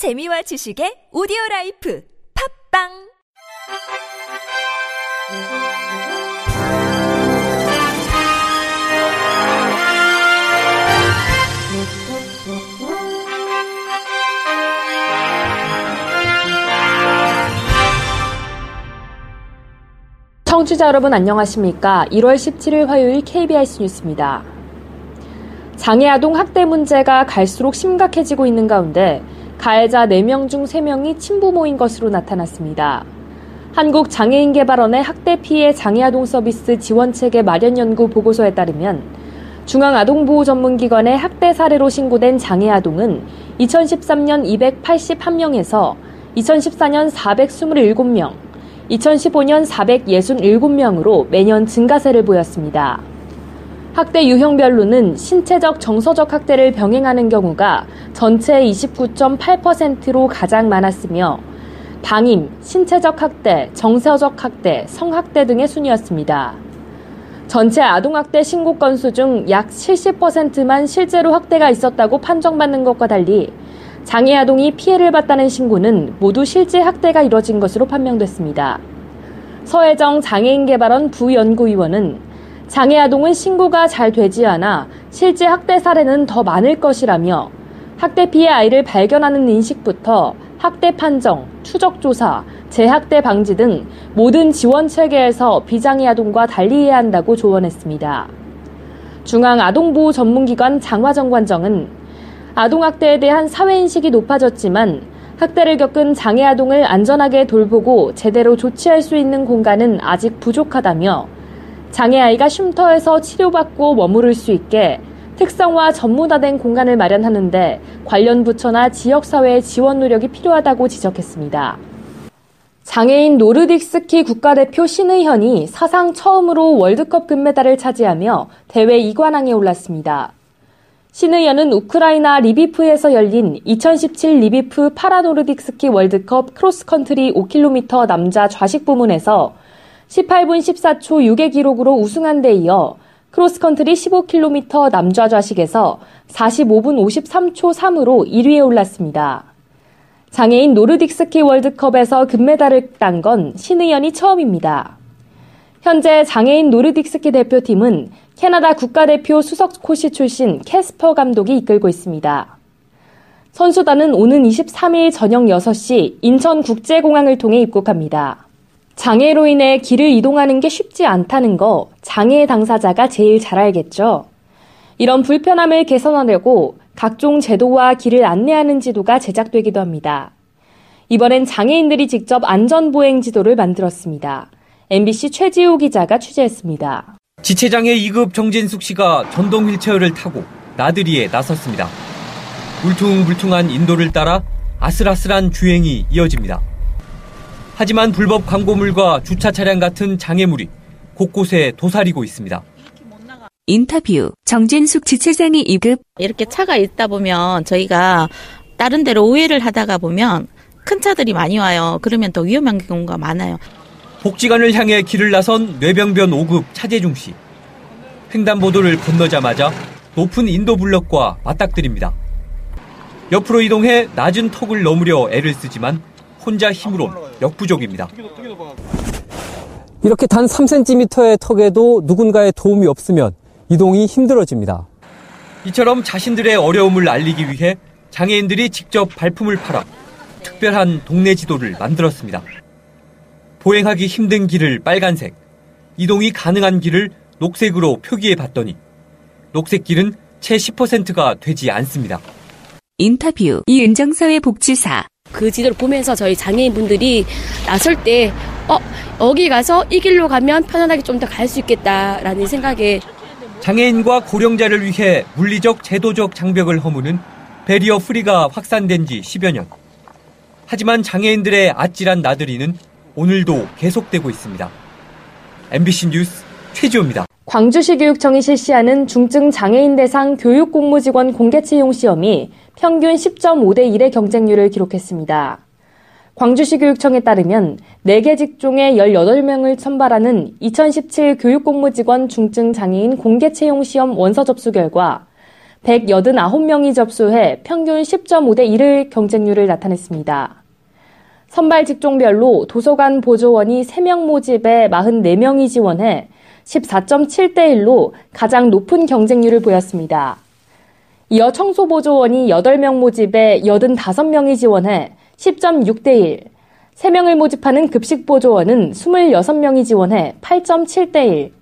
재미와 지식의 오디오 라이프 팝빵 청취자 여러분 안녕하십니까? 1월 17일 화요일 KBS 뉴스입니다. 장애 아동 학대 문제가 갈수록 심각해지고 있는 가운데 가해자 4명 중 3명이 친부모인 것으로 나타났습니다. 한국장애인개발원의 학대 피해 장애아동 서비스 지원체계 마련 연구 보고서에 따르면 중앙아동보호전문기관의 학대 사례로 신고된 장애아동은 2013년 281명에서 2014년 427명, 2015년 467명으로 매년 증가세를 보였습니다. 학대 유형별로는 신체적, 정서적 학대를 병행하는 경우가 전체의 29.8%로 가장 많았으며 방임, 신체적 학대, 정서적 학대, 성학대 등의 순이었습니다. 전체 아동학대 신고 건수 중 약 70%만 실제로 학대가 있었다고 판정받는 것과 달리 장애 아동이 피해를 봤다는 신고는 모두 실제 학대가 이뤄진 것으로 판명됐습니다. 서혜정 장애인개발원 부연구위원은 장애 아동은 신고가 잘 되지 않아 실제 학대 사례는 더 많을 것이라며 학대 피해 아이를 발견하는 인식부터 학대 판정, 추적 조사, 재학대 방지 등 모든 지원 체계에서 비장애 아동과 달리해야 한다고 조언했습니다. 중앙 아동보호 전문기관 장화정관정은 아동학대에 대한 사회인식이 높아졌지만 학대를 겪은 장애 아동을 안전하게 돌보고 제대로 조치할 수 있는 공간은 아직 부족하다며 장애아이가 쉼터에서 치료받고 머무를 수 있게 특성화 전문화된 공간을 마련하는데 관련 부처나 지역사회의 지원 노력이 필요하다고 지적했습니다. 장애인 노르딕 스키 국가대표 신의현이 사상 처음으로 월드컵 금메달을 차지하며 대회 2관왕에 올랐습니다. 신의현은 우크라이나 리비프에서 열린 2017 리비프 파라노르딕 스키 월드컵 크로스컨트리 5km 남자 좌식 부문에서 18분 14초 6의 기록으로 우승한 데 이어 크로스컨트리 15km 남자 좌식에서 45분 53초 3으로 1위에 올랐습니다. 장애인 노르딕 스키 월드컵에서 금메달을 딴 건 신의현이 처음입니다. 현재 장애인 노르딕 스키 대표팀은 캐나다 국가대표 수석 코시 출신 캐스퍼 감독이 이끌고 있습니다. 선수단은 오는 23일 저녁 6시 인천국제공항을 통해 입국합니다. 장애로 인해 길을 이동하는 게 쉽지 않다는 거 장애 당사자가 제일 잘 알겠죠. 이런 불편함을 개선하려고 각종 제도와 길을 안내하는 지도가 제작되기도 합니다. 이번엔 장애인들이 직접 안전보행 지도를 만들었습니다. MBC 최지우 기자가 취재했습니다. 지체장애 2급 정진숙 씨가 전동 휠체어를 타고 나들이에 나섰습니다. 울퉁불퉁한 인도를 따라 아슬아슬한 주행이 이어집니다. 하지만 불법 광고물과 주차 차량 같은 장애물이 곳곳에 도사리고 있습니다. 인터뷰 정진숙 지체장애 2급 이렇게 차가 있다 보면 저희가 다른 데로 오해를 하다가 보면 큰 차들이 많이 와요. 그러면 더 위험한 경우가 많아요. 복지관을 향해 길을 나선 뇌병변 5급 차재중 씨. 횡단보도를 건너자마자 높은 인도 블럭과 맞닥뜨립니다. 옆으로 이동해 낮은 턱을 넘으려 애를 쓰지만 혼자 힘으론 역부족입니다. 이렇게 단 3cm의 턱에도 누군가의 도움이 없으면 이동이 힘들어집니다. 이처럼 자신들의 어려움을 알리기 위해 장애인들이 직접 발품을 팔아 특별한 동네 지도를 만들었습니다. 보행하기 힘든 길을 빨간색, 이동이 가능한 길을 녹색으로 표기해 봤더니 녹색 길은 채 10%가 되지 않습니다. 인터뷰 이은정사회복지사 그 지도를 보면서 저희 장애인분들이 나설 때, 어, 여기 가서 이 길로 가면 편안하게 좀 더 갈 수 있겠다라는 생각에. 장애인과 고령자를 위해 물리적, 제도적 장벽을 허무는 베리어 프리가 확산된 지 10여 년. 하지만 장애인들의 아찔한 나들이는 오늘도 계속되고 있습니다. MBC 뉴스 최지호입니다. 광주시 교육청이 실시하는 중증 장애인 대상 교육 공무직원 공개 채용 시험이 평균 10.5대 1의 경쟁률을 기록했습니다. 광주시 교육청에 따르면 4개 직종의 18명을 선발하는 2017 교육공무직원 중증 장애인 공개 채용 시험 원서 접수 결과 189명이 접수해 평균 10.5대 1을 경쟁률을 나타냈습니다. 선발 직종별로 도서관 보조원이 3명 모집에 44명이 지원해 14.7대 1로 가장 높은 경쟁률을 보였습니다. 이어 청소보조원이 8명 모집에 85명이 지원해 10.6대 1, 3명을 모집하는 급식보조원은 26명이 지원해 8.7대 1,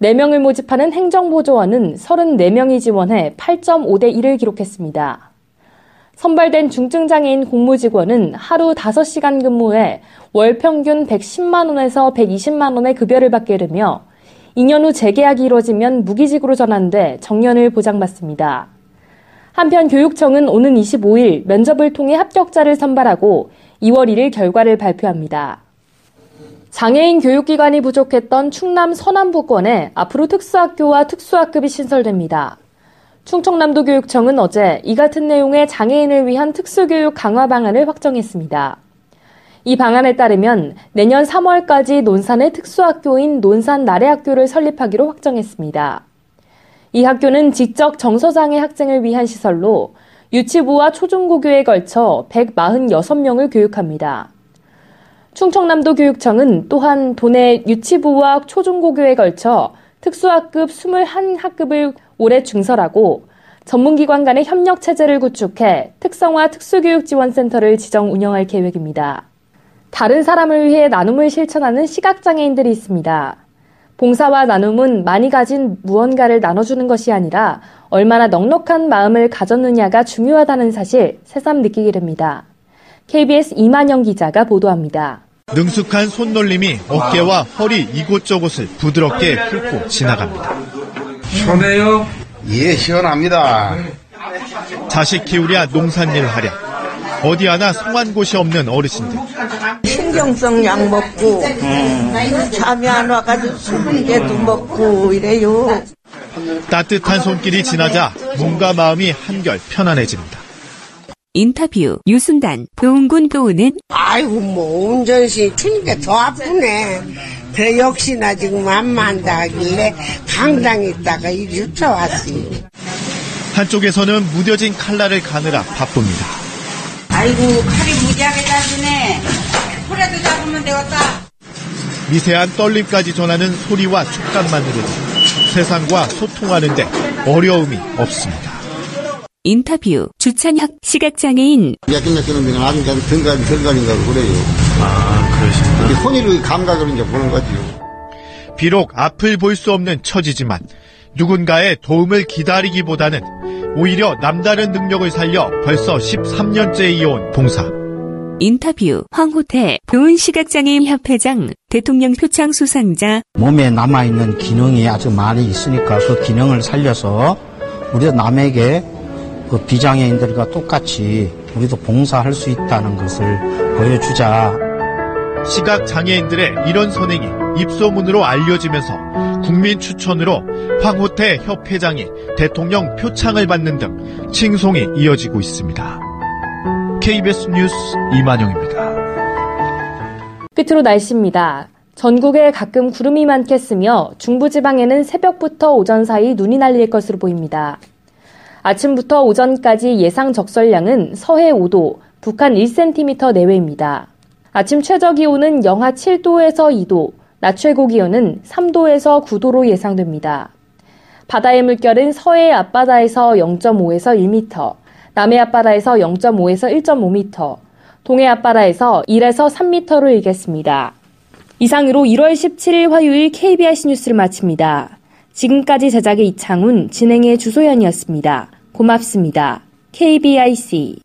4명을 모집하는 행정보조원은 34명이 지원해 8.5대 1을 기록했습니다. 선발된 중증장애인 공무직원은 하루 5시간 근무에 월 평균 110만원에서 120만원의 급여를 받게 되며 2년 후 재계약이 이루어지면 무기직으로 전환돼 정년을 보장받습니다. 한편 교육청은 오는 25일 면접을 통해 합격자를 선발하고 2월 1일 결과를 발표합니다. 장애인 교육기관이 부족했던 충남 서남부권에 앞으로 특수학교와 특수학급이 신설됩니다. 충청남도 교육청은 어제 이 같은 내용의 장애인을 위한 특수교육 강화 방안을 확정했습니다. 이 방안에 따르면 내년 3월까지 논산의 특수학교인 논산 나래학교를 설립하기로 확정했습니다. 이 학교는 지적 정서장애 학생을 위한 시설로 유치부와 초중고교에 걸쳐 146명을 교육합니다. 충청남도 교육청은 또한 도내 유치부와 초중고교에 걸쳐 특수학급 21학급을 올해 증설하고 전문기관 간의 협력 체제를 구축해 특성화 특수교육지원센터를 지정 운영할 계획입니다. 다른 사람을 위해 나눔을 실천하는 시각장애인들이 있습니다. 봉사와 나눔은 많이 가진 무언가를 나눠주는 것이 아니라 얼마나 넉넉한 마음을 가졌느냐가 중요하다는 사실 새삼 느끼게 됩니다. KBS 이만영 기자가 보도합니다. 능숙한 손놀림이 어깨와 허리 이곳저곳을 부드럽게 훑고 지나갑니다. 시원해요? 예, 시원합니다. 자식 키우랴 농산일 하랴. 어디 하나 성한 곳이 없는 어르신들. 신경성 약 먹고 잠이 안 와가지고 수분제도 먹고 이래요. 따뜻한 손길이 지나자 몸과 마음이 한결 편안해집니다. 인터뷰 유순단 도운군 도우는 아이고 뭐 운전시 추니까 더 아프네. 그 역시나 지금 안만다 하길래 강당에 있다가 이리 쫓아왔어요. 한쪽에서는 무뎌진 칼날을 가느라 바쁩니다. 아이고 칼이 무지하게 잘지네 풀에도 잡으면 되겠다 미세한 떨림까지 전하는 소리와 촉감만으로도 세상과 소통하는데 어려움이 없습니다. 인터뷰 주찬혁 시각장애인 몇개 몇개 는 아주 건강 건강인가 그래요. 아 그러시구나. 손으로 감각을 이제 보는 거지요. 비록 앞을 볼 수 없는 처지지만 누군가의 도움을 기다리기보다는 오히려 남다른 능력을 살려 벌써 13년째 이어온 봉사. 인터뷰 황호태 도운 시각장애인 협회장 대통령 표창 수상자 몸에 남아있는 기능이 아주 많이 있으니까 그 기능을 살려서 우리도 남에게 그 비장애인들과 똑같이 우리도 봉사할 수 있다는 것을 보여주자. 시각 장애인들의 이런 선행이 입소문으로 알려지면서 국민 추천으로 황호태 협회장이 대통령 표창을 받는 등 칭송이 이어지고 있습니다. KBS 뉴스 이만영입니다. 끝으로 날씨입니다. 전국에 가끔 구름이 많겠으며 중부지방에는 새벽부터 오전 사이 눈이 날릴 것으로 보입니다. 아침부터 오전까지 예상 적설량은 서해 5도, 북한 1cm 내외입니다. 아침 최저 기온은 영하 7도에서 2도, 낮 최고 기온은 3도에서 9도로 예상됩니다. 바다의 물결은 서해 앞바다에서 0.5에서 1m, 남해 앞바다에서 0.5에서 1.5m, 동해 앞바다에서 1에서 3m로 일겠습니다. 이상으로 1월 17일 화요일 KBIC 뉴스를 마칩니다. 지금까지 제작의 이창훈, 진행의 주소연이었습니다. 고맙습니다. KBIC